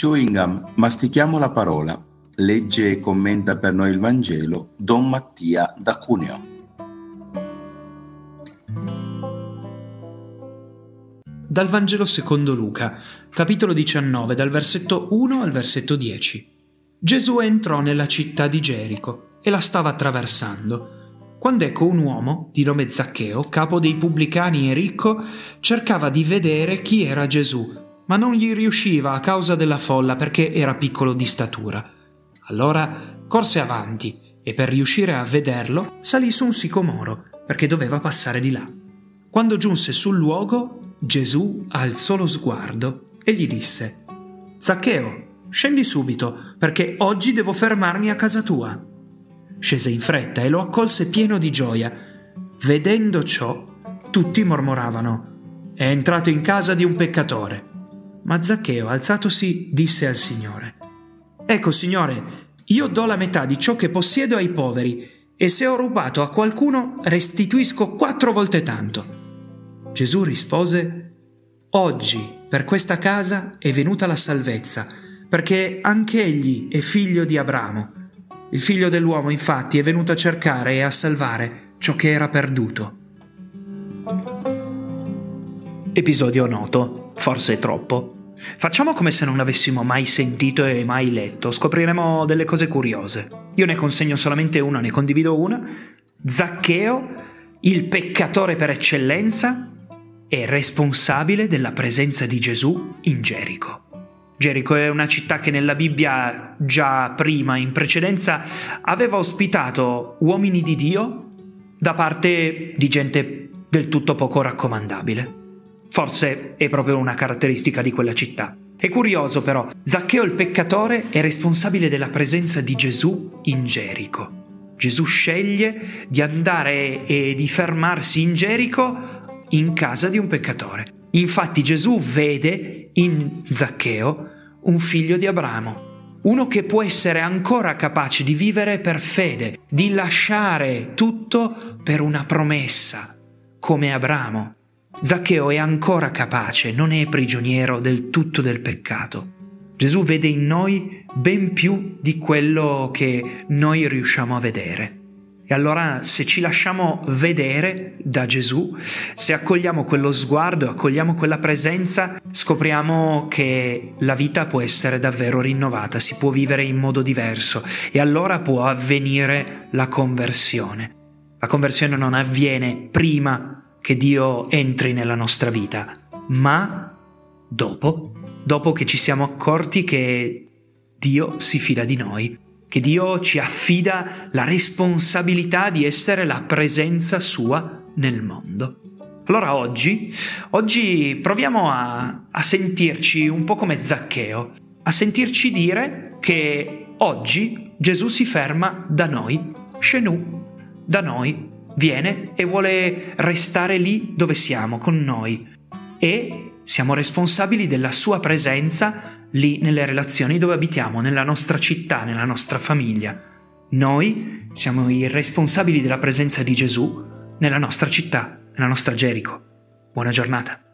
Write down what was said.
Chewing gum, mastichiamo la parola. Legge e commenta per noi il Vangelo Don Mattia da Cuneo. Dal Vangelo secondo Luca, capitolo 19, dal versetto 1 al versetto 10. Gesù entrò nella città di Gerico e la stava attraversando quando ecco un uomo, di nome Zaccheo, capo dei pubblicani e ricco, cercava di vedere chi era Gesù, ma non gli riusciva a causa della folla perché era piccolo di statura. Allora corse avanti e per riuscire a vederlo salì su un sicomoro perché doveva passare di là. Quando giunse sul luogo, Gesù alzò lo sguardo e gli disse Zaccheo, scendi subito perché oggi devo fermarmi a casa tua. Scese in fretta e lo accolse pieno di gioia. Vedendo ciò, tutti mormoravano: È entrato in casa di un peccatore. Ma Zaccheo, alzatosi, disse al Signore: Ecco, Signore, io do la metà di ciò che possiedo ai poveri, e se ho rubato a qualcuno, restituisco quattro volte tanto. Gesù rispose: Oggi per questa casa è venuta la salvezza, perché anche egli è figlio di Abramo. Il figlio dell'uomo infatti è venuto a cercare e a salvare ciò che era perduto. Episodio noto, forse troppo. Facciamo come se non l'avessimo mai sentito e mai letto, scopriremo delle cose curiose. Io ne consegno solamente una, ne condivido una. Zaccheo, il peccatore per eccellenza, è responsabile della presenza di Gesù in Gerico. Gerico è una città che nella Bibbia già prima, in precedenza, aveva ospitato uomini di Dio da parte di gente del tutto poco raccomandabile. Forse è proprio una caratteristica di quella città. È curioso però, Zaccheo il peccatore è responsabile della presenza di Gesù in Gerico. Gesù sceglie di andare e di fermarsi in Gerico in casa di un peccatore. Infatti Gesù vede in Zaccheo un figlio di Abramo, uno che può essere ancora capace di vivere per fede, di lasciare tutto per una promessa, come Abramo. Zaccheo è ancora capace, non è prigioniero del tutto del peccato. Gesù vede in noi ben più di quello che noi riusciamo a vedere. E allora se ci lasciamo vedere da Gesù, se accogliamo quello sguardo, accogliamo quella presenza, scopriamo che la vita può essere davvero rinnovata, si può vivere in modo diverso e allora può avvenire la conversione. La conversione non avviene prima che Dio entri nella nostra vita, ma dopo, dopo che ci siamo accorti che Dio si fida di noi che Dio ci affida la responsabilità di essere la presenza sua nel mondo. Allora oggi, oggi proviamo a, a sentirci un po' come Zaccheo, a sentirci dire che oggi Gesù si ferma da noi, Shenù, da noi, viene e vuole restare lì dove siamo, con noi. E siamo responsabili della sua presenza lì nelle relazioni dove abitiamo, nella nostra città, nella nostra famiglia. Noi siamo i responsabili della presenza di Gesù nella nostra città, nella nostra Gerico. Buona giornata.